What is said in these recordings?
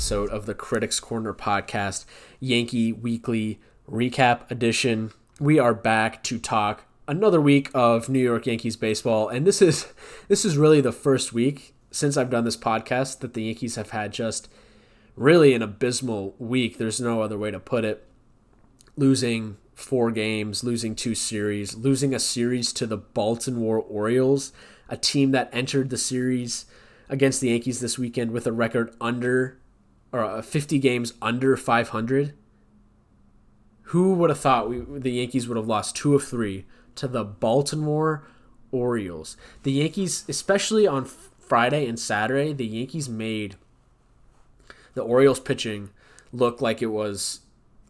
episode of the Critics Corner podcast, Yankee Weekly Recap Edition. We are back to talk another week of New York Yankees baseball, and this is this is really the first week since I've done this podcast that the Yankees have had just really an abysmal week. There's no other way to put it. Losing four games, losing two series, losing a series to the Baltimore Orioles, a team that entered the series against the Yankees this weekend with a record under or uh, 50 games under 500. Who would have thought we, the Yankees would have lost two of three to the Baltimore Orioles? The Yankees, especially on Friday and Saturday, the Yankees made the Orioles pitching look like it was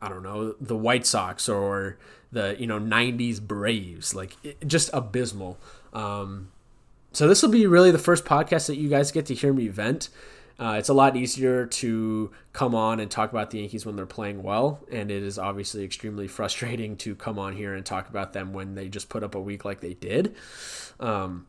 I don't know the White Sox or the you know 90s Braves like it, just abysmal um, so this will be really the first podcast that you guys get to hear me vent. Uh, it's a lot easier to come on and talk about the Yankees when they're playing well, and it is obviously extremely frustrating to come on here and talk about them when they just put up a week like they did. Um,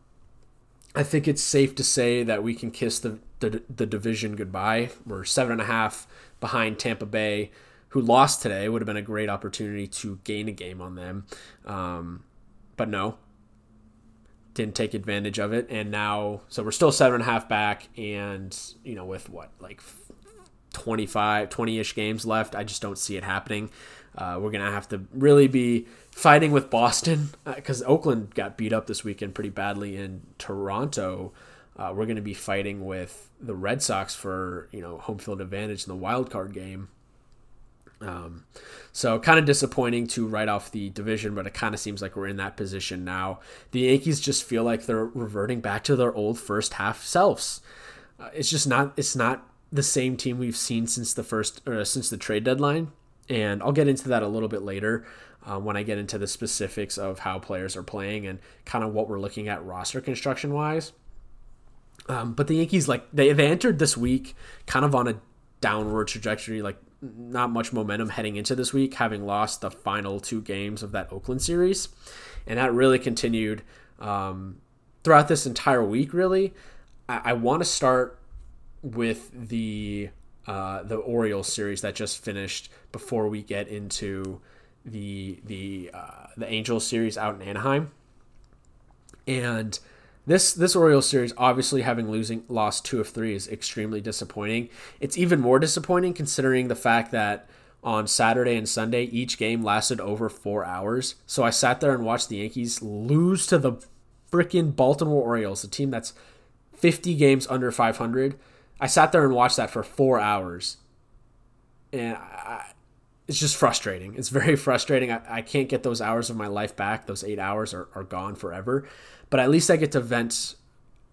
I think it's safe to say that we can kiss the, the, the division goodbye. We're seven and a half behind Tampa Bay, who lost today. Would have been a great opportunity to gain a game on them, um, but no, didn't take advantage of it, and now so we're still seven and a half back, and you know with what like 25, 20-ish games left, I just don't see it happening. Uh, we're gonna have to really be fighting with Boston because uh, Oakland got beat up this weekend pretty badly in Toronto. Uh, we're gonna be fighting with the Red Sox for you know home field advantage in the wild card game. Um, so kind of disappointing to write off the division, but it kind of seems like we're in that position now. The Yankees just feel like they're reverting back to their old first half selves. Uh, it's just not. It's not the same team we've seen since the first or since the trade deadline, and I'll get into that a little bit later. Uh, when I get into the specifics of how players are playing and kind of what we're looking at roster construction wise. Um, but the Yankees, like they, they entered this week kind of on a downward trajectory. Like not much momentum heading into this week, having lost the final two games of that Oakland series. And that really continued um, throughout this entire week, really. I, I want to start with the uh, the Orioles series that just finished before we get into the the uh, the Angels series out in Anaheim. And this this Orioles series, obviously having losing lost two of three, is extremely disappointing. It's even more disappointing considering the fact that on Saturday and Sunday each game lasted over four hours. So I sat there and watched the Yankees lose to the freaking Baltimore Orioles, a team that's 50 games under 500. I sat there and watched that for four hours, and I, it's just frustrating. It's very frustrating. I, I can't get those hours of my life back. Those eight hours are, are gone forever but at least I get to vent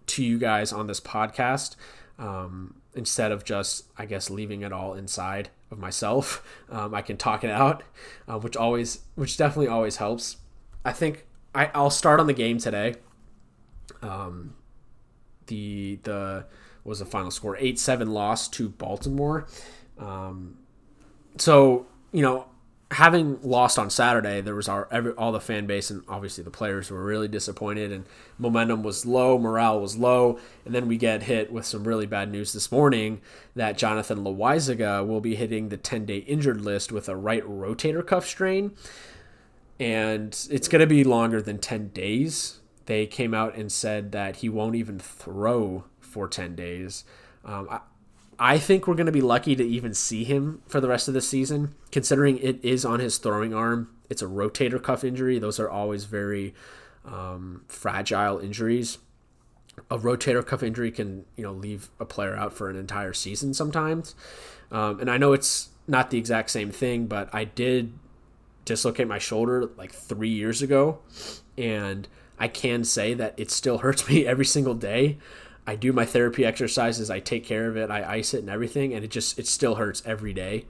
to you guys on this podcast um, instead of just, I guess, leaving it all inside of myself. Um, I can talk it out, uh, which always, which definitely always helps. I think I, I'll start on the game today. Um, the the what was the final score eight seven loss to Baltimore. Um, so you know having lost on Saturday, there was our every, all the fan base and obviously the players were really disappointed, and momentum was low, morale was low, and then we get hit with some really bad news this morning that Jonathan Loáisiga will be hitting the 10-day injured list with a right rotator cuff strain, and it's going to be longer than 10 days. They came out and said that he won't even throw for 10 days. Um, I think we're going to be lucky to even see him for the rest of the season, considering it is on his throwing arm. It's a rotator cuff injury. Those are always very um, fragile injuries. A rotator cuff injury can, you know, leave a player out for an entire season sometimes. Um, and I know it's not the exact same thing, but I did dislocate my shoulder like three years ago, and I can say that it still hurts me every single day. I do my therapy exercises, I take care of it, I ice it and everything, and it just it still hurts every day.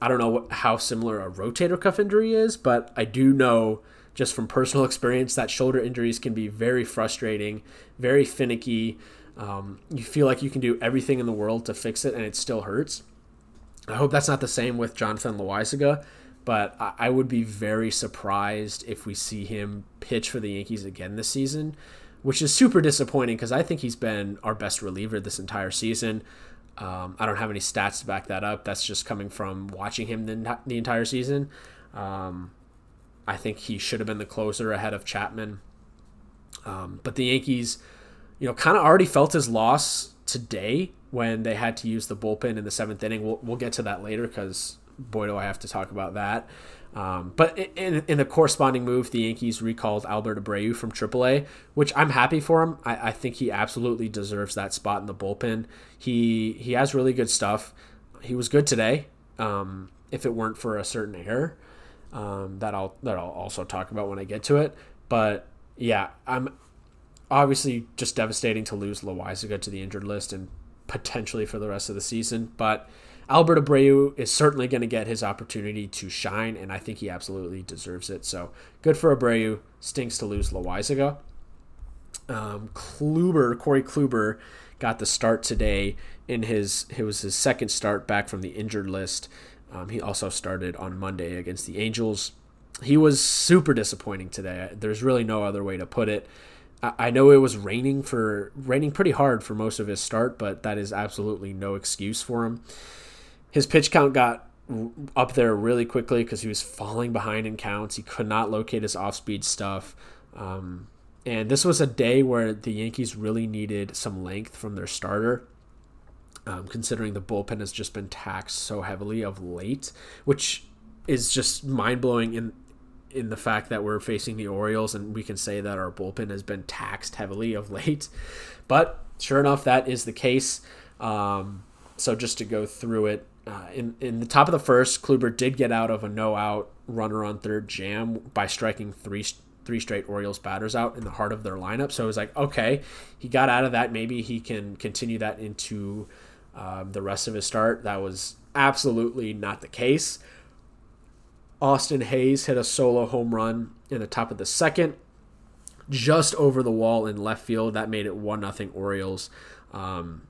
I don't know what, how similar a rotator cuff injury is, but I do know just from personal experience that shoulder injuries can be very frustrating, very finicky. Um, you feel like you can do everything in the world to fix it, and it still hurts. I hope that's not the same with Jonathan Loáisiga, but I, I would be very surprised if we see him pitch for the Yankees again this season which is super disappointing because I think he's been our best reliever this entire season. Um, I don't have any stats to back that up. That's just coming from watching him the, the entire season. Um, I think he should have been the closer ahead of Chapman. Um, but the Yankees, you know, kind of already felt his loss today when they had to use the bullpen in the seventh inning. We'll, we'll get to that later because boy, do I have to talk about that. Um, but in, in the corresponding move, the Yankees recalled Albert Abreu from AAA, which I'm happy for him. I, I think he absolutely deserves that spot in the bullpen. He he has really good stuff. He was good today. Um, if it weren't for a certain error, um, that I'll that I'll also talk about when I get to it. But yeah, I'm obviously just devastating to lose Loaisiga to the injured list and potentially for the rest of the season. But Albert Abreu is certainly going to get his opportunity to shine, and I think he absolutely deserves it. So good for Abreu. Stinks to lose Loaisiga. Um, Kluber, Corey Kluber, got the start today in his it was his second start back from the injured list. Um, he also started on Monday against the Angels. He was super disappointing today. There's really no other way to put it. I know it was raining for raining pretty hard for most of his start, but that is absolutely no excuse for him. His pitch count got up there really quickly because he was falling behind in counts. He could not locate his off speed stuff. Um, and this was a day where the Yankees really needed some length from their starter, um, considering the bullpen has just been taxed so heavily of late, which is just mind blowing in in the fact that we're facing the Orioles and we can say that our bullpen has been taxed heavily of late. But sure enough, that is the case. Um, so just to go through it, uh, in in the top of the first, Kluber did get out of a no out runner on third jam by striking three three straight Orioles batters out in the heart of their lineup. So it was like, okay, he got out of that. Maybe he can continue that into um, the rest of his start. That was absolutely not the case. Austin Hays hit a solo home run in the top of the second, just over the wall in left field. That made it one nothing Orioles. Um,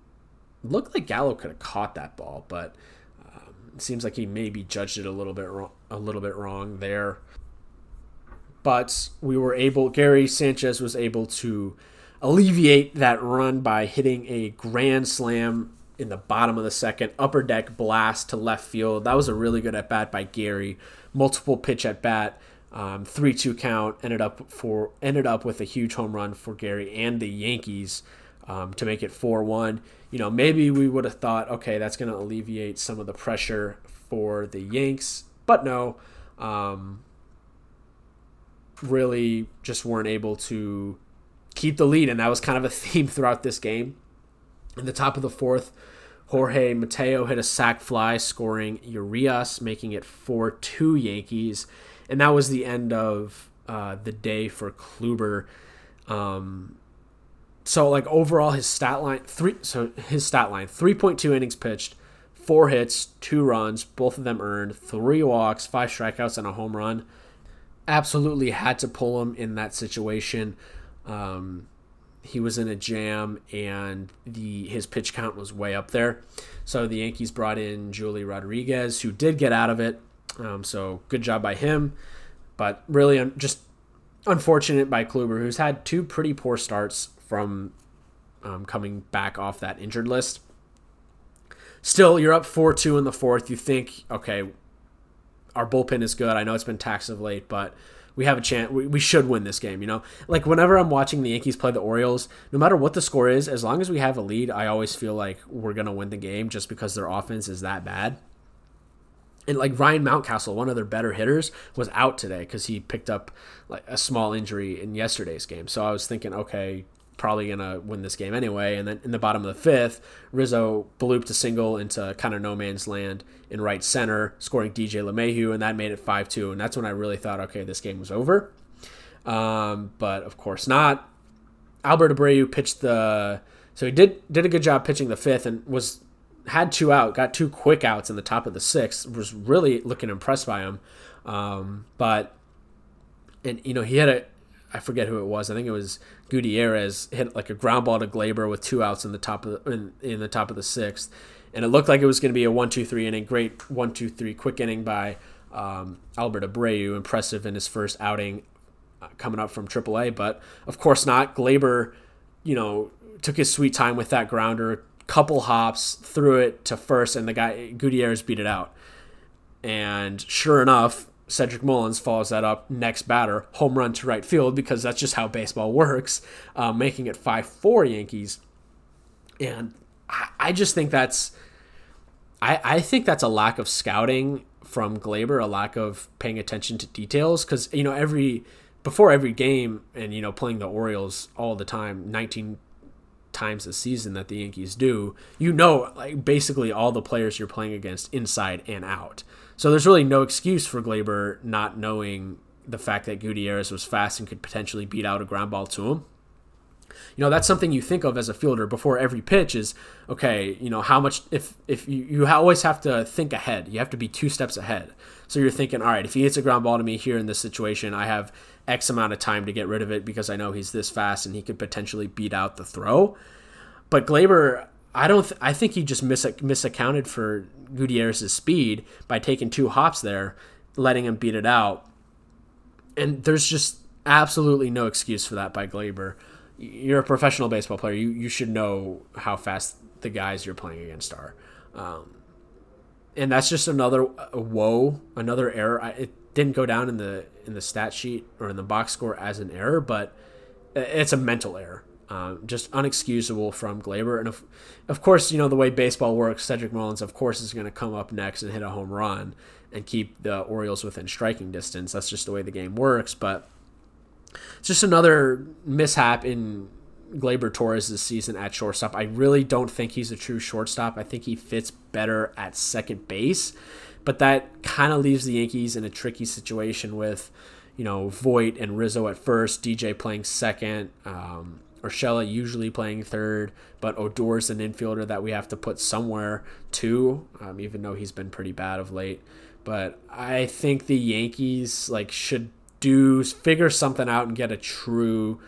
looked like Gallo could have caught that ball, but seems like he maybe judged it a little bit wrong, a little bit wrong there. But we were able. Gary Sanchez was able to alleviate that run by hitting a grand slam in the bottom of the second, upper deck blast to left field. That was a really good at bat by Gary. Multiple pitch at bat, um, three two count. Ended up for ended up with a huge home run for Gary and the Yankees um, to make it 4 1. You know, maybe we would have thought, okay, that's going to alleviate some of the pressure for the Yanks, but no. Um, really just weren't able to keep the lead, and that was kind of a theme throughout this game. In the top of the fourth, Jorge Mateo hit a sac fly, scoring Urias, making it 4 2 Yankees. And that was the end of uh, the day for Kluber. Um, so like overall, his stat line three. So his stat line three point two innings pitched, four hits, two runs, both of them earned, three walks, five strikeouts, and a home run. Absolutely had to pull him in that situation. Um, he was in a jam, and the his pitch count was way up there. So the Yankees brought in Joely Rodriguez, who did get out of it. Um, so good job by him, but really un- just unfortunate by Kluber, who's had two pretty poor starts from um, coming back off that injured list. Still, you're up 4 2 in the fourth. You think, okay, our bullpen is good. I know it's been taxed of late, but we have a chance. We, we should win this game, you know? Like, whenever I'm watching the Yankees play the Orioles, no matter what the score is, as long as we have a lead, I always feel like we're going to win the game just because their offense is that bad. And like Ryan Mountcastle, one of their better hitters, was out today because he picked up like a small injury in yesterday's game. So I was thinking, okay, probably going to win this game anyway. And then in the bottom of the fifth, Rizzo blooped a single into kind of no man's land in right center, scoring DJ LeMahieu, and that made it 5 2. And that's when I really thought, okay, this game was over. Um, but of course not. Albert Abreu pitched the. So he did did a good job pitching the fifth and was had two out, got two quick outs in the top of the sixth. Was really looking impressed by him, um, but and you know he had a I forget who it was. I think it was Gutierrez hit like a ground ball to Gleyber with two outs in the top of the, in, in the top of the sixth, and it looked like it was going to be a one two three inning. Great one two three quick inning by um, Albert Abreu. Impressive in his first outing uh, coming up from AAA, but of course not. Gleyber, you know, took his sweet time with that grounder. couple hops, threw it to first, and the guy Gutierrez beat it out. And sure enough, Cedric Mullins follows that up next batter, home run to right field because that's just how baseball works, uh, making it 5 4 Yankees. And I, I just think that's. I, I think that's a lack of scouting from Gleyber, a lack of paying attention to details. Because, you know, every. Before every game, and, you know, playing the Orioles all the time, 19 times a season that the Yankees do, you know, like basically all the players you're playing against inside and out. So there's really no excuse for Gleyber not knowing the fact that Gutierrez was fast and could potentially beat out a ground ball to him. You know, that's something you think of as a fielder before every pitch is okay, you know, how much if if you, you always have to think ahead. You have to be two steps ahead. So you're thinking, all right, if he hits a ground ball to me here in this situation, I have X amount of time to get rid of it because I know he's this fast and he could potentially beat out the throw. But Gleyber, I don't. Th- I think he just mis- misaccounted for Gutierrez's speed by taking two hops there, letting him beat it out. And there's just absolutely no excuse for that by Gleyber. You're a professional baseball player. You you should know how fast the guys you're playing against are. Um, and that's just another woe, another error. I, it didn't go down in the in the stat sheet or in the box score as an error, but it's a mental error. Um, just unexcusable from Gleyber. And of, of course, you know, the way baseball works, Cedric Mullins, of course, is going to come up next and hit a home run and keep the Orioles within striking distance. That's just the way the game works. But it's just another mishap in Gleyber Torres' season at shortstop. I really don't think he's a true shortstop. I think he fits better at second base. But that kind of leaves the Yankees in a tricky situation with, you know, Voit and Rizzo at first, DJ playing second. Um, Urshela usually playing third, but Odor's an infielder that we have to put somewhere too, um, even though he's been pretty bad of late. But I think the Yankees like should do figure something out and get a true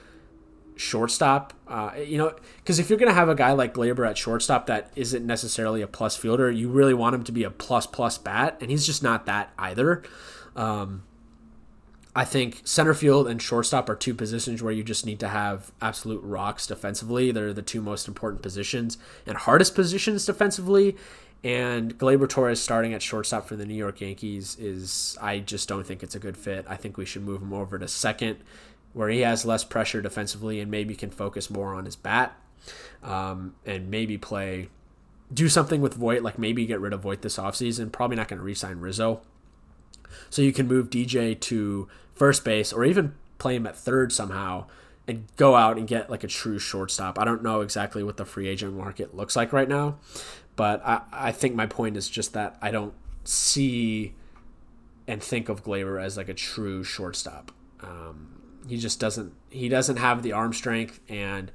shortstop. Uh, you know, because if you're gonna have a guy like Gleyber at shortstop that isn't necessarily a plus fielder, you really want him to be a plus plus bat, and he's just not that either. Um, I think center field and shortstop are two positions where you just need to have absolute rocks defensively. They're the two most important positions and hardest positions defensively. And Gleyber Torres starting at shortstop for the New York Yankees is, I just don't think it's a good fit. I think we should move him over to second, where he has less pressure defensively and maybe can focus more on his bat um, and maybe play, do something with Voit, like maybe get rid of Voit this offseason. Probably not going to re sign Rizzo. So you can move DJ to first base or even play him at third somehow and go out and get like a true shortstop. I don't know exactly what the free agent market looks like right now, but I, I think my point is just that I don't see and think of Gleyber as like a true shortstop. Um, he just doesn't he doesn't have the arm strength and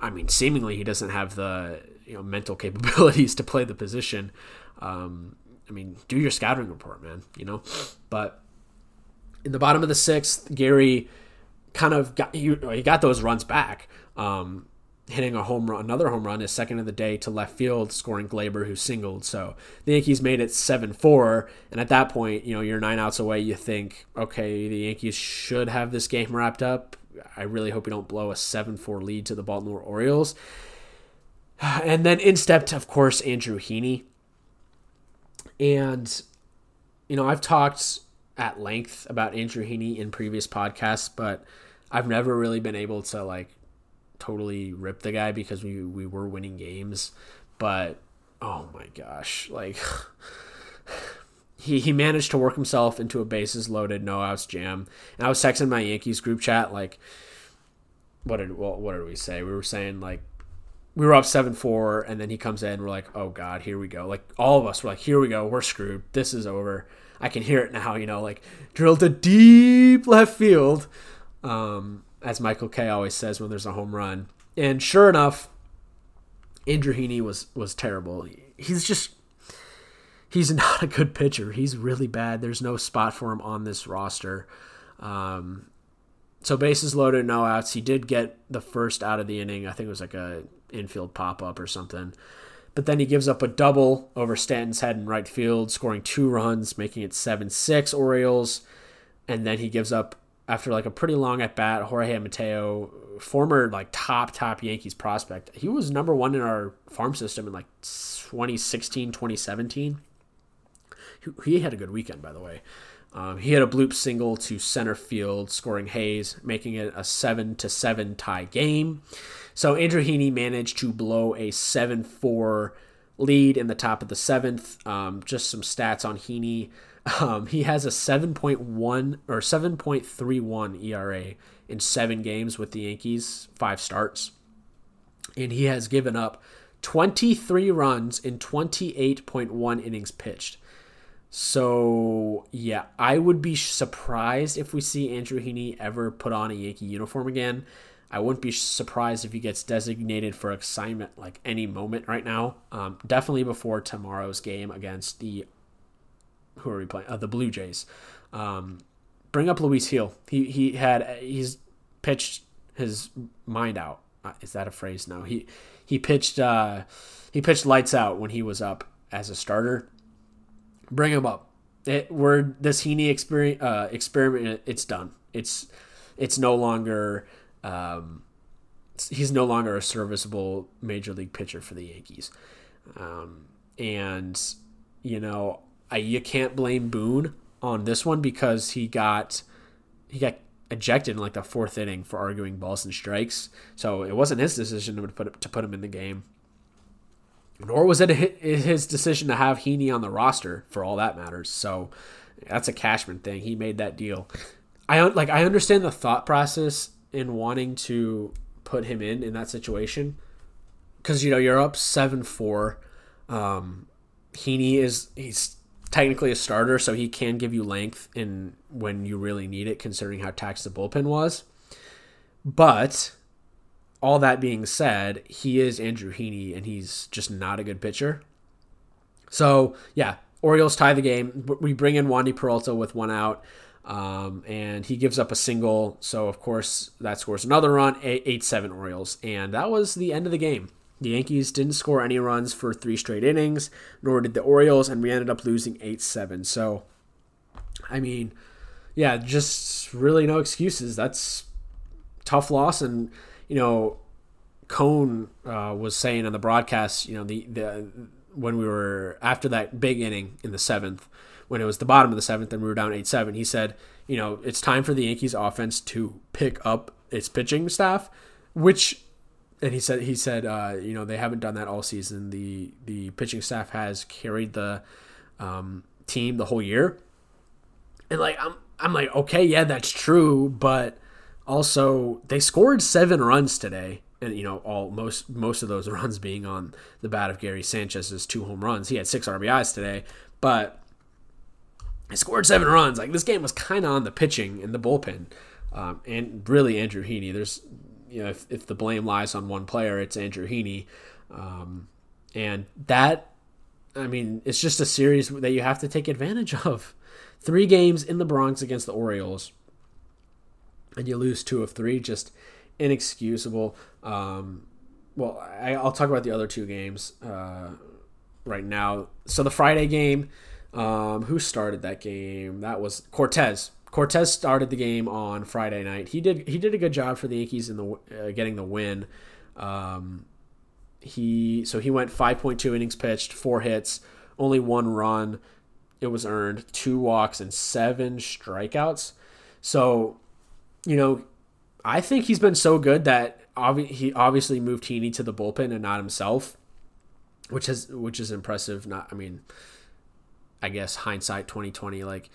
I mean seemingly he doesn't have the you know mental capabilities to play the position. Um, I mean, do your scouting report, man. You know, but in the bottom of the sixth, Gary kind of got he, he got those runs back, um, hitting a home run, another home run, his second of the day to left field, scoring Gleyber who singled. So the Yankees made it seven four, and at that point, you know, you're nine outs away. You think, okay, the Yankees should have this game wrapped up. I really hope we don't blow a seven four lead to the Baltimore Orioles. And then in stepped, of course, Andrew Heaney. And, you know, I've talked at length about Andrew Heaney in previous podcasts, but I've never really been able to like totally rip the guy because we we were winning games. But oh my gosh, like he he managed to work himself into a bases loaded, no outs jam. And I was texting my Yankees group chat like, what did what did we say? We were saying like we were up 7-4 and then he comes in we're like oh god here we go like all of us were like here we go we're screwed this is over i can hear it now you know like drilled a deep left field um, as Michael Kay always says when there's a home run and sure enough heaney was was terrible he's just he's not a good pitcher he's really bad there's no spot for him on this roster um, so bases loaded, no outs. He did get the first out of the inning. I think it was like a infield pop up or something. But then he gives up a double over Stanton's head in right field, scoring two runs, making it 7 6 Orioles. And then he gives up after like a pretty long at bat, Jorge Mateo, former like top top Yankees prospect, he was number one in our farm system in like 2016, 2017. He, he had a good weekend, by the way. Um, he had a bloop single to center field, scoring Hays, making it a seven to seven tie game. So Andrew Heaney managed to blow a seven four lead in the top of the seventh. Um, just some stats on Heaney. Um, he has a 7.1 or 7.31 ERA in seven games with the Yankees, five starts. And he has given up 23 runs in 28.1 innings pitched. So, yeah, I would be surprised if we see Andrew Heaney ever put on a Yankee uniform again. I wouldn't be surprised if he gets designated for assignment like any moment right now. Um, definitely before tomorrow's game against the who are we playing? Uh, the Blue Jays. Um, bring up Luis Gil. He he had he's pitched his mind out. Uh, is that a phrase? No. He he pitched uh, he pitched lights out when he was up as a starter. Bring him up. It, we're this Heaney experience, uh, experiment. It's done. It's it's no longer. Um, he's no longer a serviceable major league pitcher for the Yankees. Um, and you know, I, you can't blame Boone on this one because he got he got ejected in like the fourth inning for arguing balls and strikes. So it wasn't his decision to put to put him in the game. Nor was it his decision to have Heaney on the roster for all that matters. So that's a Cashman thing. He made that deal. I like I understand the thought process in wanting to put him in in that situation because you know you're up seven four. Um, Heaney is he's technically a starter, so he can give you length in when you really need it, considering how taxed the bullpen was. But all that being said, he is Andrew Heaney, and he's just not a good pitcher. So yeah, Orioles tie the game. We bring in Wandy Peralta with one out, um, and he gives up a single. So of course that scores another run, eight seven Orioles, and that was the end of the game. The Yankees didn't score any runs for three straight innings, nor did the Orioles, and we ended up losing 8 7. So, I mean, yeah, just really no excuses. That's tough loss. And, you know, Cone uh, was saying on the broadcast, you know, the, the when we were after that big inning in the seventh, when it was the bottom of the seventh and we were down 8 7, he said, you know, it's time for the Yankees offense to pick up its pitching staff, which and he said he said uh, you know they haven't done that all season. The the pitching staff has carried the um, team the whole year, and like I'm I'm like okay yeah that's true, but also they scored seven runs today, and you know all most most of those runs being on the bat of Gary Sanchez's two home runs. He had six RBIs today, but he scored seven runs. Like this game was kind of on the pitching and the bullpen. Um, and really Andrew Heaney. There's you know, if, if the blame lies on one player, it's Andrew Heaney. Um, and that, I mean, it's just a series that you have to take advantage of. Three games in the Bronx against the Orioles, and you lose two of three, just inexcusable. Um, well, I, will talk about the other two games uh, right now. So the Friday game, um, who started that game? That was Cortes. Cortes started the game on Friday night. He did he did a good job for the Yankees in the uh, getting the win. Um, he so he went 5.2 innings pitched, four hits, only one run. It was earned, two walks and seven strikeouts. So, you know, I think he's been so good that obvi- he obviously moved Heaney to the bullpen and not himself, which is which is impressive. Not I mean, I guess hindsight 2020 like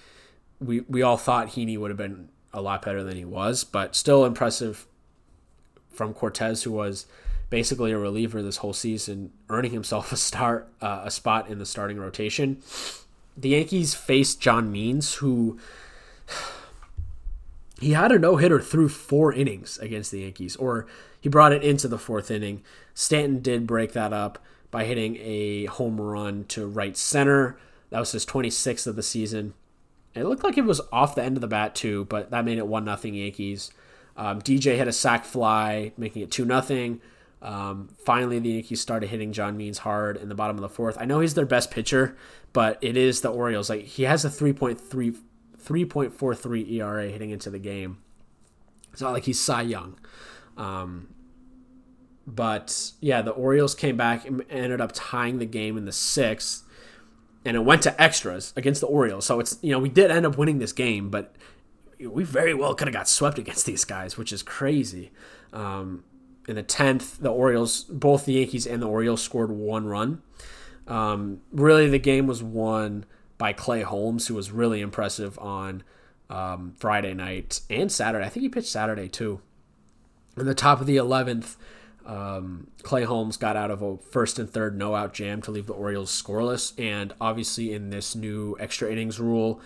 we we all thought Heaney would have been a lot better than he was, but still impressive from Cortes, who was basically a reliever this whole season, earning himself a start uh, a spot in the starting rotation. The Yankees faced John Means, who he had a no hitter through four innings against the Yankees, or he brought it into the fourth inning. Stanton did break that up by hitting a home run to right center. That was his 26th of the season. It looked like it was off the end of the bat too, but that made it one nothing Yankees. Um, DJ hit a sac fly, making it two nothing. Um, finally, the Yankees started hitting John Means hard in the bottom of the fourth. I know he's their best pitcher, but it is the Orioles. Like he has a 3.3, 3.43 ERA hitting into the game. It's not like he's Cy Young. Um, but yeah, the Orioles came back and ended up tying the game in the sixth, and it went to extras against the Orioles. So it's you know we did end up winning this game, but we very well could have got swept against these guys, which is crazy. Um, in the tenth, the Orioles, both the Yankees and the Orioles scored one run. Um, really, the game was won by Clay Holmes, who was really impressive on um, Friday night and Saturday. I think he pitched Saturday too. In the top of the eleventh, um, Clay Holmes got out of a first and third no out jam to leave the Orioles scoreless. And obviously, in this new extra innings rule,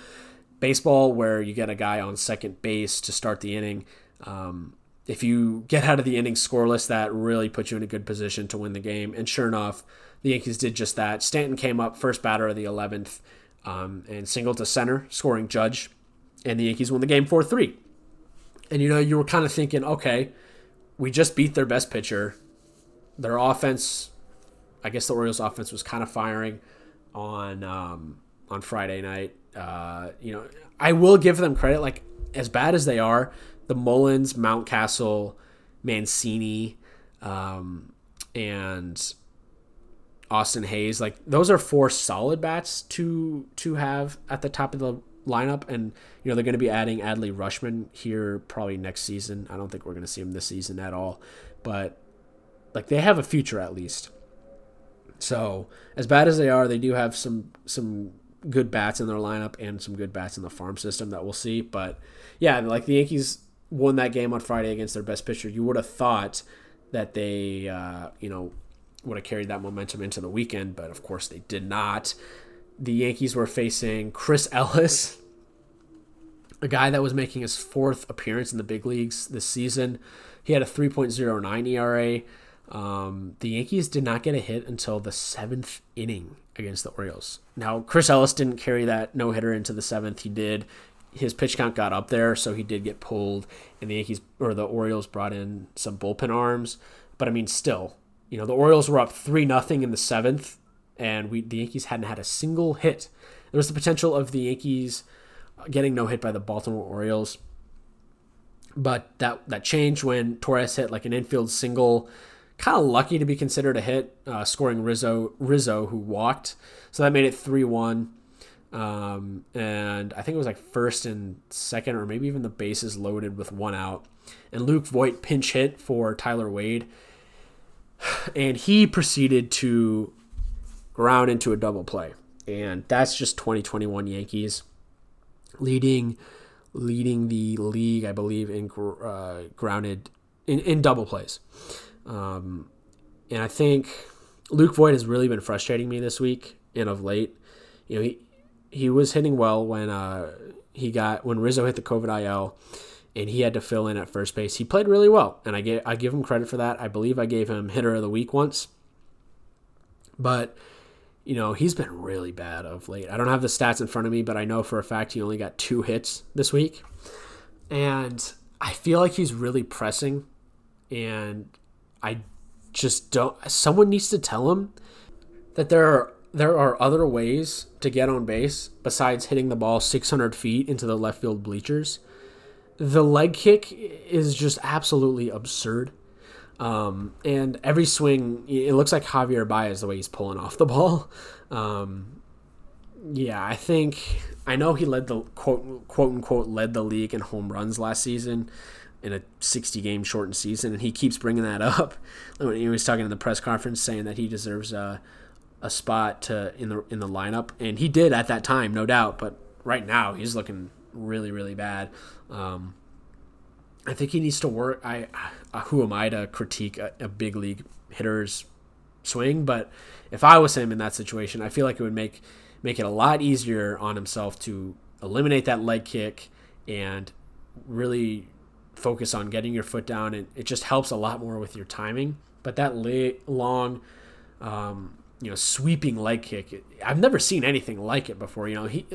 baseball, where you get a guy on second base to start the inning, um, if you get out of the inning scoreless, that really puts you in a good position to win the game. And sure enough, the Yankees did just that. Stanton came up first batter of the 11th um, and singled to center, scoring Judge, and the Yankees won the game 4 3. And you know, you were kind of thinking, okay, we just beat their best pitcher. Their offense, I guess the Orioles' offense was kind of firing on um, on Friday night. Uh, you know, I will give them credit. Like as bad as they are, the Mullins, Mountcastle, Mancini, um, and Austin Hays, like those are four solid bats to to have at the top of the lineup, and you know they're going to be adding Adley Rutschman here probably next season. I don't think we're going to see him this season at all, but like they have a future at least. So as bad as they are, they do have some some good bats in their lineup and some good bats in the farm system that we'll see. But yeah, like the Yankees won that game on Friday against their best pitcher. You would have thought that they, uh, you know, would have carried that momentum into the weekend, but of course they did not the Yankees were facing Chris Ellis, a guy that was making his fourth appearance in the big leagues this season. He had a 3.09 ERA. Um, the Yankees did not get a hit until the seventh inning against the Orioles. Now, Chris Ellis didn't carry that no hitter into the seventh. He did. His pitch count got up there, so he did get pulled, and the Yankees or the Orioles brought in some bullpen arms. But I mean, still, you know, the Orioles were up three nothing in the seventh and we the Yankees hadn't had a single hit. There was the potential of the Yankees getting no hit by the Baltimore Orioles, but that that changed when Torres hit like an infield single. Kind of lucky to be considered a hit, uh, scoring Rizzo Rizzo who walked, so that made it three one. Um, and I think it was like first and second, or maybe even the bases loaded with one out. And Luke Voit pinch hit for Tyler Wade, and he proceeded to ground into a double play. And that's just 2021 Yankees leading leading the league, I believe, in uh, grounded in, in double plays. Um, and I think Luke Voit has really been frustrating me this week and of late. You know, he he was hitting well when uh, he got when Rizzo hit the COVID IL and he had to fill in at first base. He played really well, and I get I give him credit for that. I believe I gave him hitter of the week once, but you know, he's been really bad of late. I don't have the stats in front of me, but I know for a fact he only got two hits this week. And I feel like he's really pressing. And I just don't. Someone needs to tell him that there are there are other ways to get on base besides hitting the ball 600 feet into the left field bleachers. The leg kick is just absolutely absurd. Um, and every swing, it looks like Javier Baez the way he's pulling off the ball. Um, yeah, I think I know he led the quote quote unquote led the league in home runs last season in a 60 game shortened season, and he keeps bringing that up. When he was talking in the press conference, saying that he deserves a, a spot to in the in the lineup, and he did at that time, no doubt. But right now, he's looking really really bad. Um, I think he needs to work. I uh, who am I to critique a, a, big league hitter's swing? But if I was him in that situation, I feel like it would make make it a lot easier on himself to eliminate that leg kick and really focus on getting your foot down. And it just helps a lot more with your timing. But that long, um, you know, sweeping leg kick, I've never seen anything like it before. You know, he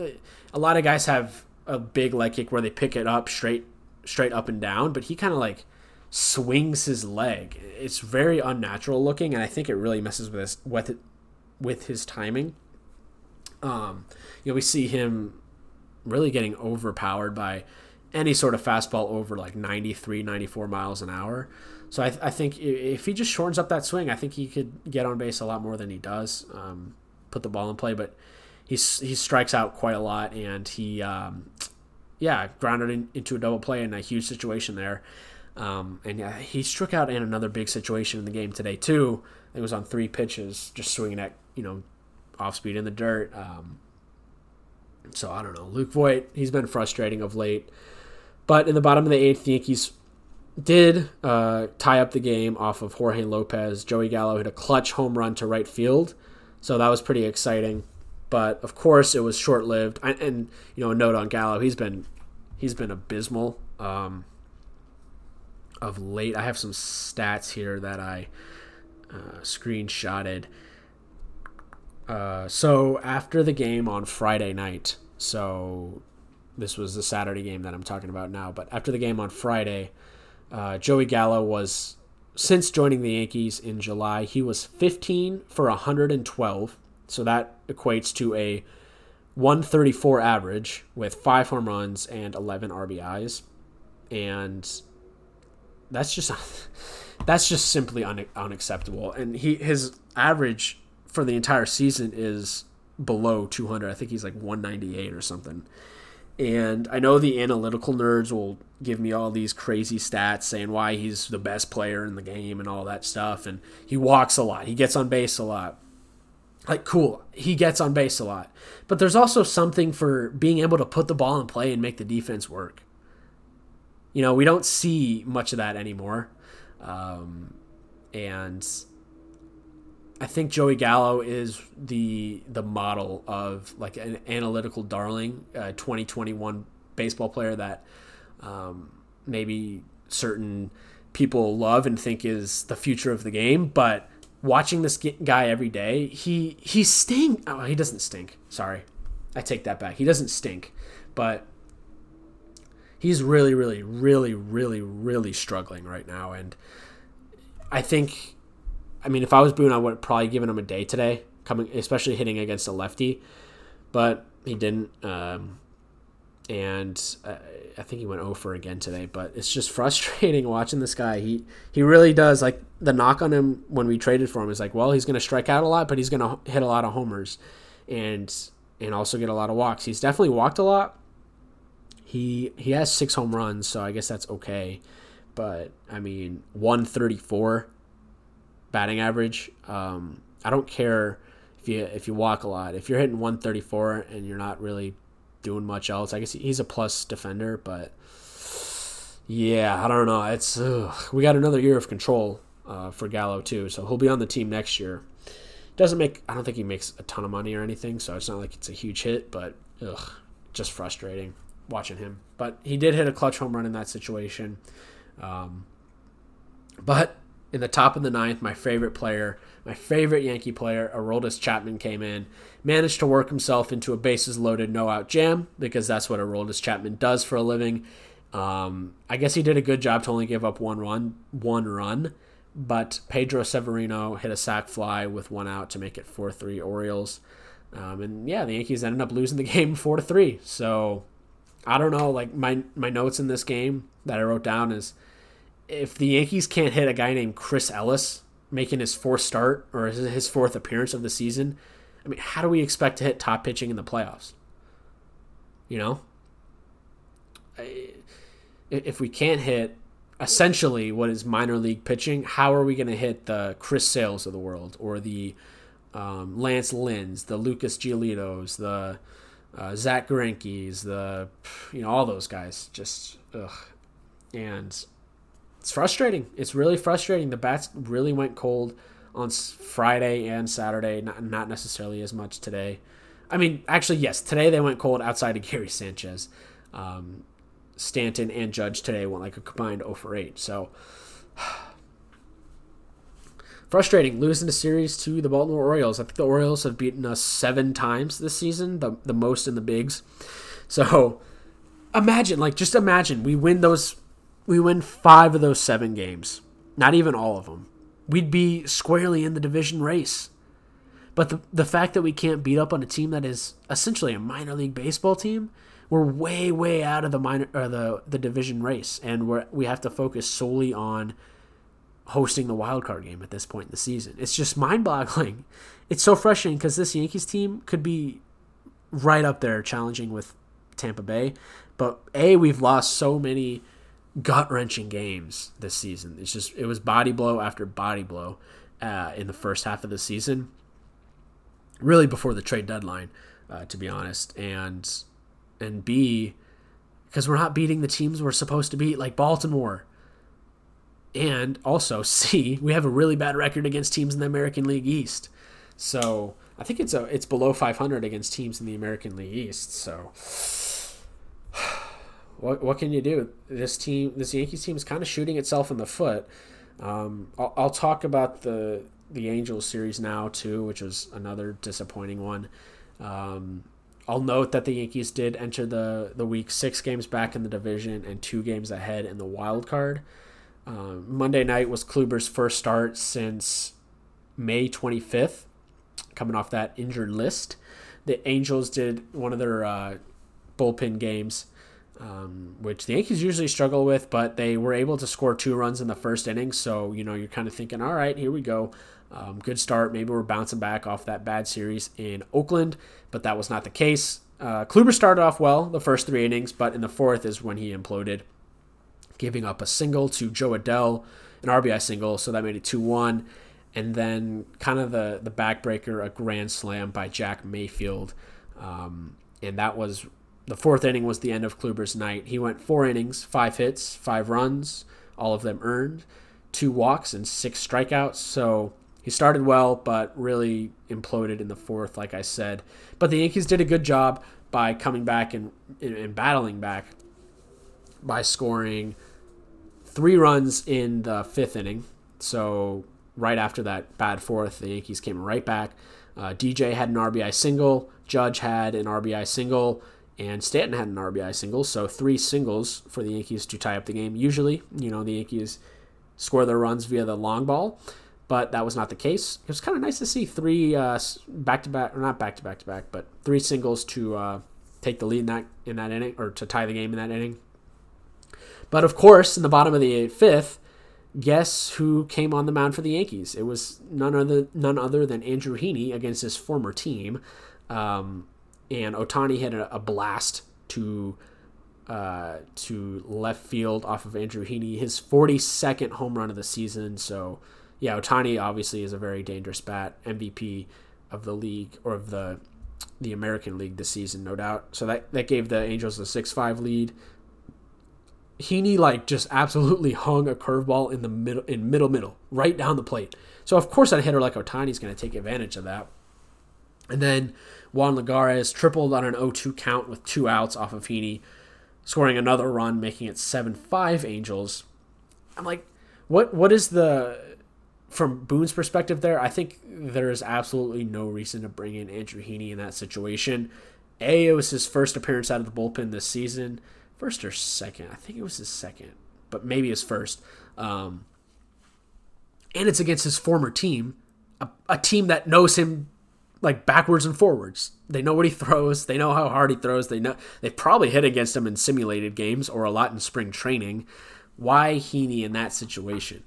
a lot of guys have a big leg kick where they pick it up straight straight up and down, but he kind of like swings his leg. It's very unnatural looking, and I think it really messes with his with it, with his timing. Um, you know, we see him really getting overpowered by any sort of fastball over like 93, 94 miles an hour. So I, I think if he just shortens up that swing, I think he could get on base a lot more than he does. Um, put the ball in play, but he's he strikes out quite a lot, and he um, yeah grounded in, into a double play in a huge situation there. Um, and yeah, he struck out in another big situation in the game today too. It was on three pitches, just swinging at you know off speed in the dirt. Um, so I don't know. Luke Voit, he's been frustrating of late. But in the bottom of the eighth, the Yankees did uh, tie up the game off of Jorge Lopez. Joey Gallo hit a clutch home run to right field, so that was pretty exciting. But of course, it was short lived. And, you know, a note on Gallo, he's been he's been abysmal um, of late. I have some stats here that I uh, screenshotted. Uh, so after the game on Friday night, so this was the Saturday game that I'm talking about now, but after the game on Friday, uh, Joey Gallo was since joining the Yankees in July, he was 15 for 112. So that equates to a 134 average with five home runs and 11 RBIs, and that's just that's just simply un- unacceptable. And he his average for the entire season is below 200. I think he's like 198 or something. And I know the analytical nerds will give me all these crazy stats saying why he's the best player in the game and all that stuff. And he walks a lot, he gets on base a lot. Like, cool, he gets on base a lot. But there's also something for being able to put the ball in play and make the defense work. You know, we don't see much of that anymore. Um, and I think Joey Gallo is the the model of like an analytical darling, uh, 2021 baseball player that um, maybe certain people love and think is the future of the game. But watching this guy every day, he he stink. Oh, he doesn't stink. Sorry, I take that back. He doesn't stink, but he's really, really, really, really, really struggling right now, and I think I mean, if I was Boone, I would have probably given him a day today, coming especially hitting against a lefty, but he didn't. Um, and uh, I think he went over again today. But it's just frustrating watching this guy. He he really does like the knock on him when we traded for him is like, well, he's going to strike out a lot, but he's going to hit a lot of homers, and and also get a lot of walks. He's definitely walked a lot. He he has six home runs, so I guess that's okay. But I mean, one thirty four batting average. Um, I don't care if you if you walk a lot. If you're hitting 134 and you're not really doing much else, I guess he's a plus defender. But yeah, I don't know. It's ugh. we got another year of control uh, for Gallo too, so he'll be on the team next year. Doesn't make I don't think he makes a ton of money or anything, so it's not like it's a huge hit, but ugh, just frustrating watching him. But he did hit a clutch home run in that situation. Um, but in the top of the ninth, my favorite player, my favorite Yankee player, Aroldis Chapman came in, managed to work himself into a bases loaded no out jam because that's what Aroldis Chapman does for a living. Um, I guess he did a good job to only give up one run, one run, but Pedro Severino hit a sac fly with one out to make it four three Orioles. Um, and yeah, the Yankees ended up losing the game four to three. So I don't know. Like my my notes in this game that I wrote down is if the Yankees can't hit a guy named Chris Ellis making his fourth start or his fourth appearance of the season, I mean, how do we expect to hit top pitching in the playoffs? You know, if we can't hit essentially what is minor league pitching, how are we going to hit the Chris Sales of the world or the um, Lance Lynn's, the Lucas Giolito's, the uh, Zach Greinke's, the you know all those guys? Just ugh. and it's frustrating. It's really frustrating. The bats really went cold on Friday and Saturday. Not not necessarily as much today. I mean, actually, yes, today they went cold outside of Gary Sanchez. Um, Stanton and Judge today went like a combined 0 for 8. So frustrating losing the series to the Baltimore Orioles. I think the Orioles have beaten us seven times this season, the the most in the bigs. So imagine, like, just imagine we win those we win five of those seven games, not even all of them, we'd be squarely in the division race. But the, the fact that we can't beat up on a team that is essentially a minor league baseball team, we're way way out of the minor or the the division race, and we're we have to focus solely on hosting the wild card game at this point in the season. It's just mind boggling. It's so frustrating because this Yankees team could be right up there challenging with Tampa Bay, but a we've lost so many gut wrenching games this season. It's just it was body blow after body blow uh, in the first half of the season, really before the trade deadline, uh, to be honest, and and B because we're not beating the teams we're supposed to beat, like Baltimore. And also C, we have a really bad record against teams in the American League East. So I think it's a it's below 500 against teams in the American League East. So what what can you do? This team, this Yankees team, is kind of shooting itself in the foot. Um, I'll, I'll talk about the the Angels series now too, which was another disappointing one. Um, I'll note that the Yankees did enter the the week six games back in the division and two games ahead in the wild card. Um, Monday night was Kluber's first start since May 25th, coming off that injured list. The Angels did one of their uh, bullpen games, um, which the Yankees usually struggle with, but they were able to score two runs in the first inning. So, you know, you're kind of thinking, all right, here we go. Um, good start. Maybe we're bouncing back off that bad series in Oakland, but that was not the case. Uh, Kluber started off well the first three innings, but in the fourth is when he imploded, giving up a single to Jo Adell, an RBI single, so that made it 2 1. And then, kind of the, the backbreaker, a grand slam by Jack Mayfield. Um, and that was the fourth inning was the end of Kluber's night. He went four innings, five hits, five runs, all of them earned, two walks, and six strikeouts. So he started well, but really imploded in the fourth, like I said. But the Yankees did a good job by coming back and, and battling back by scoring three runs in the fifth inning. So right after that bad fourth, the Yankees came right back. Uh, DJ had an RBI single, Judge had an RBI single, and Stanton had an RBI single. So three singles for the Yankees to tie up the game. Usually, you know, the Yankees score their runs via the long ball but that was not the case. It was kind of nice to see three back to back, or not back to back to back, but three singles to uh, take the lead in that in that inning or to tie the game in that inning. But of course, in the bottom of the fifth, guess who came on the mound for the Yankees? It was none other none other than Andrew Heaney against his former team, um, and Ohtani hit a, a blast to. Uh, to left field off of Andrew Heaney, his 42nd home run of the season. So yeah, Ohtani obviously is a very dangerous bat, MVP of the league or of the the American League this season, no doubt. So that that gave the Angels a six five lead. Heaney like just absolutely hung a curveball in the middle in middle middle right down the plate. So of course that hitter like Ohtani is going to take advantage of that. And then Juan Lagares tripled on an 0-2 count with two outs off of Heaney, scoring another run, making it 7-5 Angels. I'm like, what what is the from Boone's perspective there, I think there is absolutely no reason to bring in Andrew Heaney in that situation. A, it was his first appearance out of the bullpen this season. First or second? I think it was his second, but maybe his first. Um, and it's against his former team, a, a team that knows him like backwards and forwards. They know what he throws. They know how hard he throws. They know they've probably hit against him in simulated games or a lot in spring training. Why Heaney in that situation?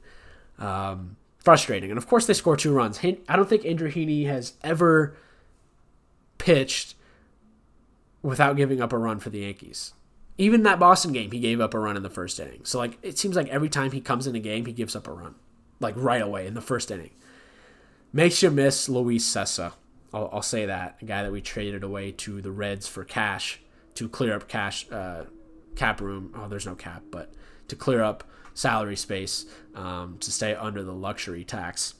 Um, frustrating. And of course, they score two runs. I don't think Andrew Heaney has ever pitched without giving up a run for the Yankees. Even that Boston game, he gave up a run in the first inning. So like, it seems like every time he comes in a game, he gives up a run, like right away in the first inning. Makes you miss Luis Cessa. I'll, I'll say that a guy that we traded away to the Reds for cash to clear up cash uh, cap room. Oh, there's no cap, but to clear up salary space um, to stay under the luxury tax.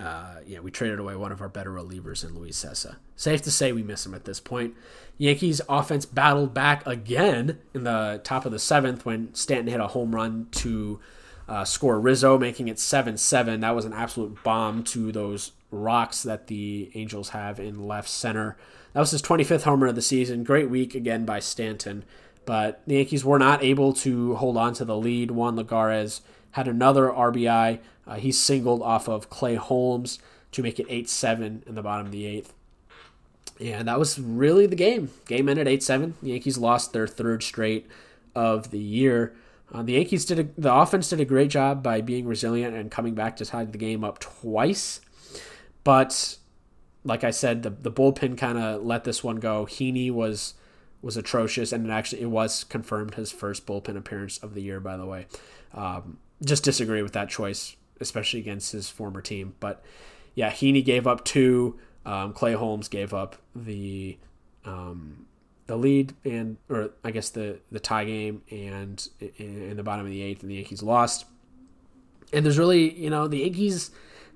Uh, yeah, we traded away one of our better relievers in Luis Cessa. Safe to say we miss him at this point. Yankees offense battled back again in the top of the seventh when Stanton hit a home run to uh, score Rizzo, making it 7 7. That was an absolute bomb to those rocks that the Angels have in left center. That was his 25th homer of the season. Great week again by Stanton. But the Yankees were not able to hold on to the lead. Juan Lagares had another RBI. Uh, he singled off of Clay Holmes to make it 8 7 in the bottom of the eighth. And that was really the game. Game ended 8 7. The Yankees lost their third straight of the year. Uh, the Yankees did a, the offense did a great job by being resilient and coming back to tie the game up twice. But like I said, the, the bullpen kind of let this one go. Heaney was was atrocious, and it actually it was confirmed his first bullpen appearance of the year. By the way, um, just disagree with that choice, especially against his former team. But yeah, Heaney gave up two. Um, Clay Holmes gave up the um, the lead and or I guess the the tie game and in, the bottom of the eighth, and the Yankees lost. And there's really you know the Yankees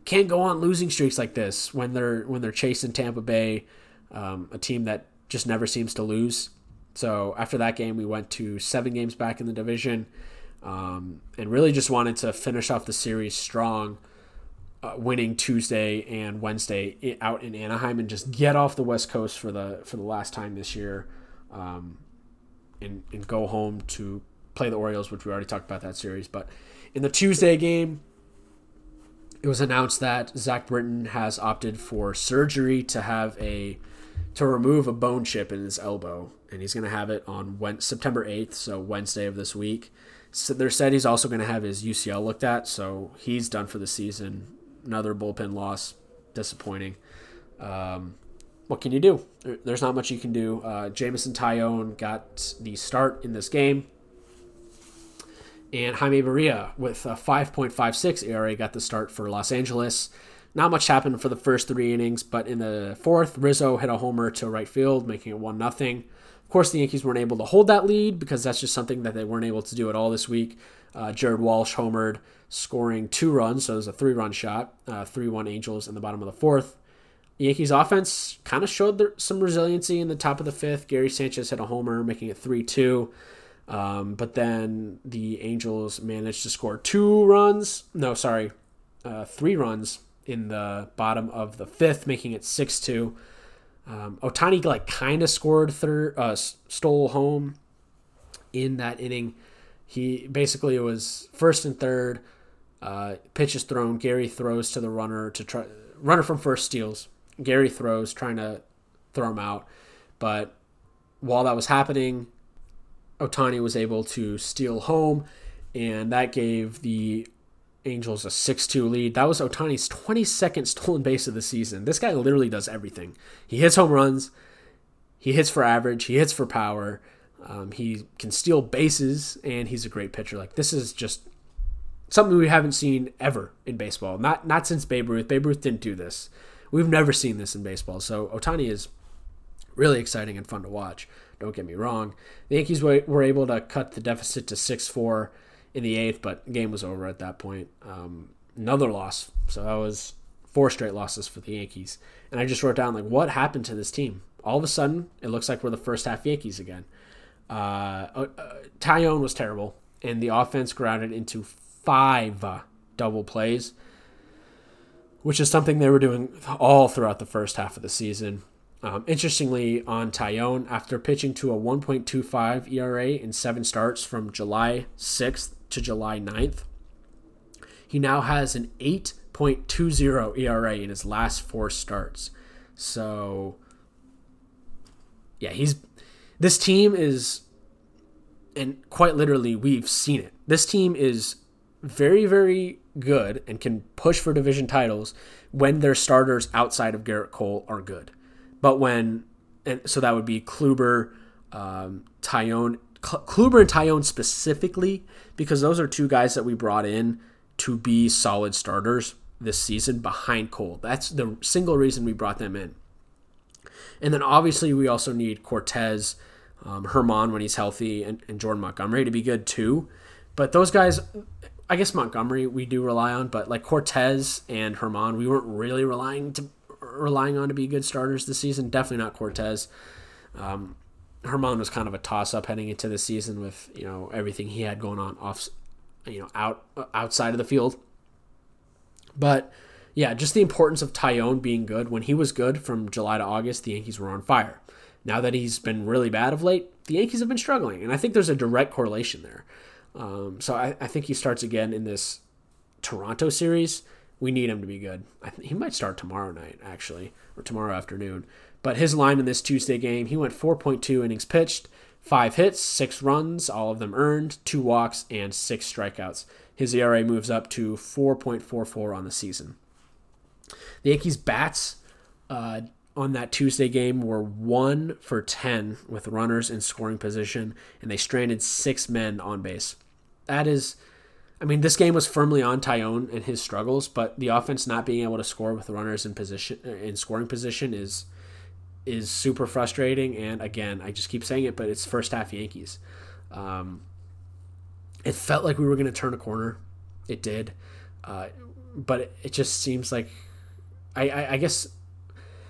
can't go on losing streaks like this when they're when they're chasing Tampa Bay, um, a team that just never seems to lose. So after that game, we went to seven games back in the division, um, and really just wanted to finish off the series strong, uh, winning Tuesday and Wednesday out in Anaheim, and just get off the West Coast for the for the last time this year, um, and and go home to play the Orioles, which we already talked about that series. But in the Tuesday game, it was announced that Zach Britton has opted for surgery to have a to remove a bone chip in his elbow, and he's going to have it on when, September 8th, so Wednesday of this week. So they're said he's also going to have his UCL looked at, so he's done for the season. Another bullpen loss, disappointing. Um, what can you do? There's not much you can do. Uh, Jameson Taillon got the start in this game and Jaime Barria with a 5.56 ERA got the start for Los Angeles. Not much happened for the first three innings, but in the fourth, Rizzo hit a homer to right field, making it 1 0. Of course, the Yankees weren't able to hold that lead because that's just something that they weren't able to do at all this week. Uh, Jared Walsh homered, scoring two runs, so it was a three run shot, uh, 3 1 Angels in the bottom of the fourth. The Yankees offense kind of showed some resiliency in the top of the fifth. Gary Sanchez hit a homer, making it 3 2. Um, but then the Angels managed to score two runs. No, sorry, uh, three runs in the bottom of the fifth, making it six two. Um, Ohtani like kind of scored third, uh, stole home in that inning. He basically it was first and third. Uh, pitch is thrown. Gary throws to the runner to try runner from first steals. Gary throws trying to throw him out, but while that was happening, Ohtani was able to steal home, and that gave the Angels a 6 2 lead. That was Ohtani's 22nd stolen base of the season. This guy literally does everything. He hits home runs, he hits for average, he hits for power, um, he can steal bases, and he's a great pitcher. Like, this is just something we haven't seen ever in baseball. Not, not since Babe Ruth. Babe Ruth didn't do this. We've never seen this in baseball. So, Ohtani is really exciting and fun to watch. Don't get me wrong. The Yankees were able to cut the deficit to 6 4 in the eighth, but the game was over at that point. Um, another loss. So that was four straight losses for the Yankees. And I just wrote down, like, what happened to this team? All of a sudden, it looks like we're the first half Yankees again. Uh, uh, Taillon was terrible, and the offense grounded into five double plays, which is something they were doing all throughout the first half of the season. Um, interestingly, on Taillon, after pitching to a 1.25 ERA in seven starts from July 6th to July 9th, he now has an 8.20 ERA in his last four starts. So, yeah, he's this team is, and quite literally, we've seen it. This team is very, very good and can push for division titles when their starters outside of Gerrit Cole are good. But when, and so that would be Kluber, um, Taillon, Kluber and Taillon specifically, because those are two guys that we brought in to be solid starters this season behind Cole. That's the single reason we brought them in. And then obviously we also need Cortes, um, Germán when he's healthy, and, and Jordan Montgomery to be good too. But those guys, I guess Montgomery we do rely on, but like Cortes and Germán, we weren't really relying to relying on to be good starters this season. Definitely not Cortes. Um, Germán was kind of a toss up heading into the season with you know everything he had going on off, you know out outside of the field. But yeah, just the importance of Taillon being good. When he was good from July to August, the Yankees were on fire. Now that he's been really bad of late, the Yankees have been struggling, and I think there's a direct correlation there. Um, so I, I think he starts again in this Toronto series we need him to be good. Th- he might start tomorrow night, actually, or tomorrow afternoon. But his line in this Tuesday game, he went 4.2 innings pitched, five hits, six runs, all of them earned, two walks, and six strikeouts. His ERA moves up to 4.44 on the season. The Yankees' bats uh, on that Tuesday game were one for 10 with runners in scoring position, and they stranded six men on base. That is, I mean, this game was firmly on Taillon and his struggles, but the offense not being able to score with runners in position in scoring position is is super frustrating. And again, I just keep saying it, but it's first half Yankees. Um, it felt like we were going to turn a corner. It did, uh, but it, it just seems like I, I, I guess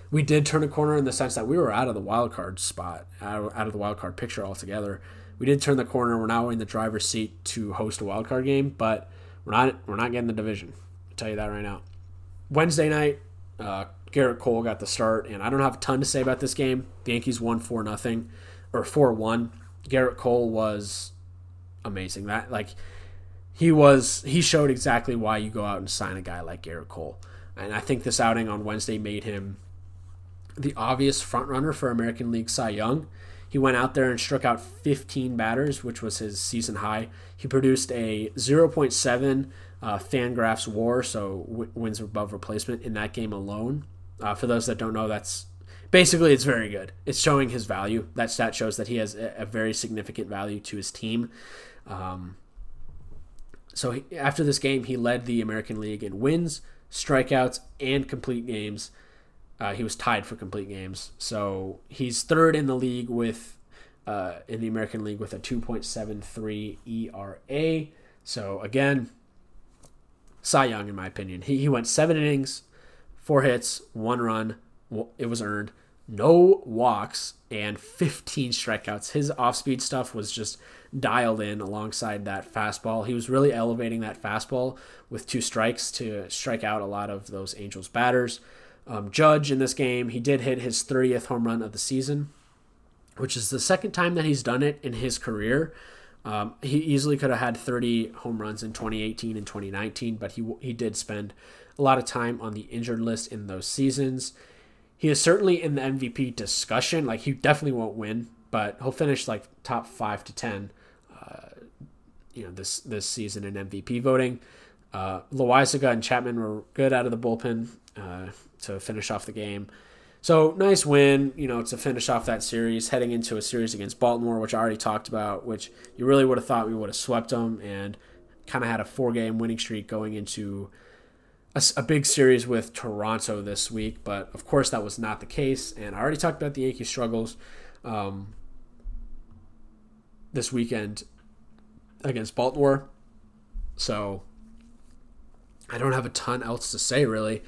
we did turn a corner in the sense that we were out of the wild card spot, out, out of the wild card picture altogether. We did turn the corner. We're now in the driver's seat to host a wild card game, but we're not we're not getting the division. I'll tell you that right now. Wednesday night, uh, Gerrit Cole got the start, and I don't have a ton to say about this game. The Yankees won four nothing or four one. Gerrit Cole was amazing. That like he was he showed exactly why you go out and sign a guy like Gerrit Cole. And I think this outing on Wednesday made him the obvious frontrunner for American League Cy Young. He went out there and struck out 15 batters, which was his season high. He produced a 0.7 uh, Fangraphs WAR, so w- wins above replacement in that game alone. Uh, for those that don't know, that's basically it's very good. It's showing his value. That stat shows that he has a, a very significant value to his team. Um, so he, after this game, he led the American League in wins, strikeouts, and complete games. Uh, he was tied for complete games. So he's third in the league with uh, in the American League with a 2.73 ERA. So again, Cy Young, in my opinion, he, he went seven innings, four hits, one run. It was earned, no walks, and 15 strikeouts. His off-speed stuff was just dialed in alongside that fastball. He was really elevating that fastball with two strikes to strike out a lot of those Angels batters. Um, Judge in this game, he did hit his 30th home run of the season, which is the second time that he's done it in his career. Um, he easily could have had 30 home runs in 2018 and 2019, but he he did spend a lot of time on the injured list in those seasons. He is certainly in the MVP discussion. Like he definitely won't win, but he'll finish like top five to ten. Uh, you know this this season in MVP voting. Uh, Loaisiga and Chapman were good out of the bullpen. Uh, to finish off the game. So nice win, you know, to finish off that series, heading into a series against Baltimore, which I already talked about, which you really would have thought we would have swept them, and kind of had a four-game winning streak going into a, a, big series with Toronto this week. But of course, that was not the case, and I already talked about the Yankees' struggles um, this weekend against Baltimore. So I don't have a ton else to say really.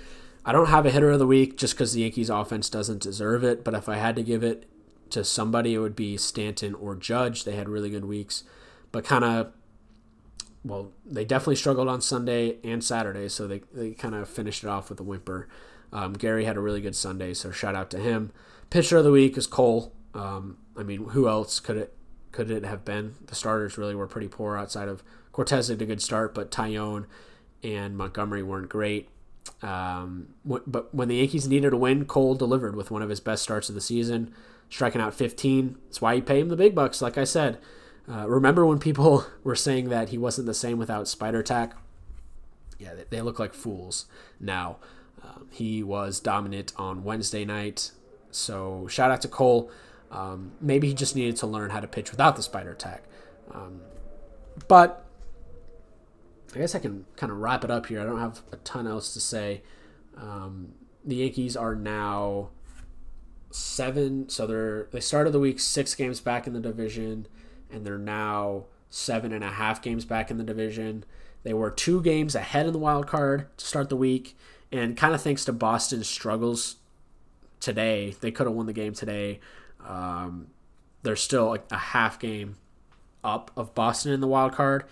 I don't have a hitter of the week just because the Yankees offense doesn't deserve it. But if I had to give it to somebody, it would be Stanton or Judge. They had really good weeks, but kind of, well, they definitely struggled on Sunday and Saturday, so they, they kind of finished it off with a whimper. Um, Gary had a really good Sunday, so shout out to him. Pitcher of the week is Cole. Um, I mean, who else could it could it have been? The starters really were pretty poor outside of Cortes had a good start, but Taillon and Montgomery weren't great. Um, but when the Yankees needed a win, Cole delivered with one of his best starts of the season, striking out 15. That's why you pay him the big bucks, like I said. Uh, remember when people were saying that he wasn't the same without Spider Tack? Yeah, they, look like fools now. Um, he was dominant on Wednesday night. So shout out to Cole. Um, maybe he just needed to learn how to pitch without the Spider Tack. Um, but I guess I can kind of wrap it up here. I don't have a ton else to say. Um, the Yankees are now seven, so they're they started the week six games back in the division, and they're now seven and a half games back in the division. They were two games ahead in the wild card to start the week, and kind of thanks to Boston's struggles today, they could have won the game today. Um, they're still like a half game up of Boston in the wild card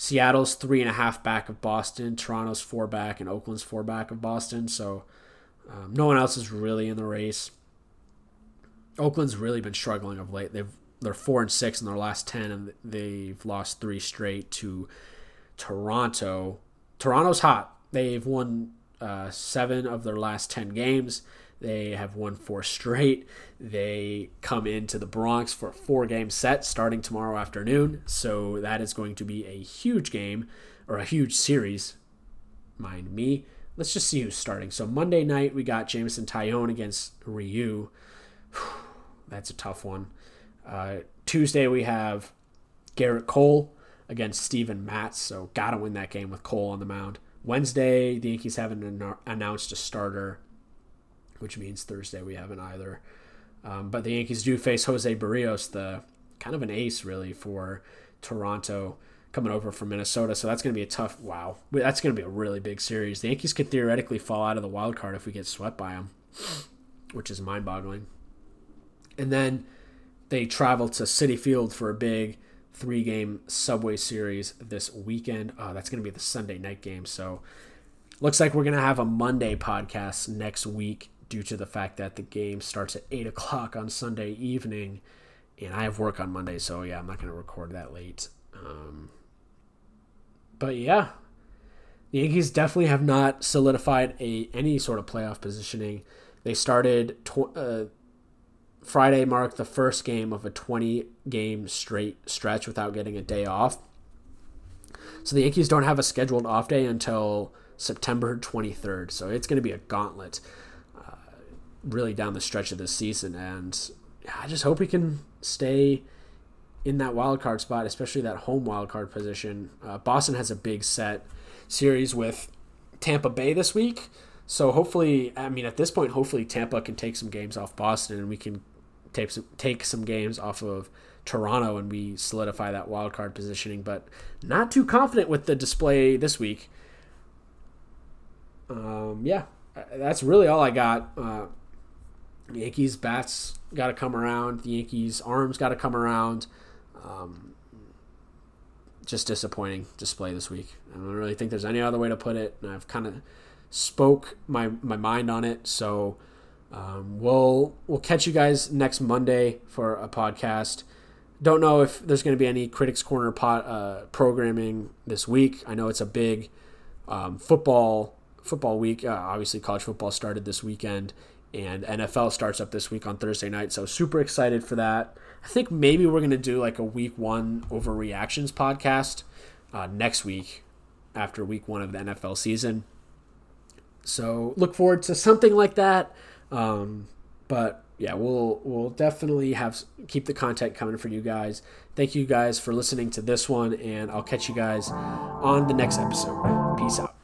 Seattle's three and a half back of Boston, Toronto's four back, and Oakland's four back of Boston. So um, no one else is really in the race. Oakland's really been struggling of late. They've they're four and six in their last ten, and they've lost three straight to Toronto. Toronto's hot. They've won uh, seven of their last ten games. They have won four straight. They come into the Bronx for a four game set starting tomorrow afternoon. So that is going to be a huge game or a huge series. Mind me. Let's just see who's starting. So Monday night, we got Jameson Taillon against Ryu. That's a tough one. Uh, Tuesday, we have Gerrit Cole against Steven Matz. So got to win that game with Cole on the mound. Wednesday, the Yankees haven't announced a starter which means Thursday we haven't either. Um, but the Yankees do face Jose Berrios, the kind of an ace really for Toronto coming over from Minnesota. So that's going to be a tough. Wow, that's going to be a really big series. The Yankees could theoretically fall out of the wild card if we get swept by them, which is mind-boggling. And then they travel to Citi Field for a big three-game Subway Series this weekend. Oh, that's going to be the Sunday night game. So looks like we're going to have a Monday podcast next week due to the fact that the game starts at 8 o'clock on Sunday evening. And I have work on Monday, so yeah, I'm not going to record that late. Um, but yeah, the Yankees definitely have not solidified a any sort of playoff positioning. They started tw- uh, Friday marked the first game of a 20 game straight stretch without getting a day off. So the Yankees don't have a scheduled off day until September 23rd. So it's going to be a gauntlet really down the stretch of this season. And I just hope we can stay in that wild card spot, especially that home wild card position. Uh, Boston has a big set series with Tampa Bay this week. So hopefully, I mean, at this point, hopefully Tampa can take some games off Boston and we can take some, take some games off of Toronto and we solidify that wild card positioning. But not too confident with the display this week. Um, yeah, that's really all I got. Uh, Yankees bats got to come around. The Yankees arms got to come around. Um, just disappointing display this week. I don't really think there's any other way to put it. And I've kind of spoke my my mind on it. So um, we'll we'll catch you guys next Monday for a podcast. Don't know if there's going to be any Critics Corner pot, uh, programming this week. I know it's a big um, football football week. Uh, obviously, college football started this weekend, and NFL starts up this week on Thursday night. So super excited for that. I think maybe we're gonna do like a week one overreactions podcast uh, next week after week one of the NFL season. So look forward to something like that. Um, but yeah, we'll we'll definitely have keep the content coming for you guys. Thank you guys for listening to this one, and I'll catch you guys on the next episode. Peace out.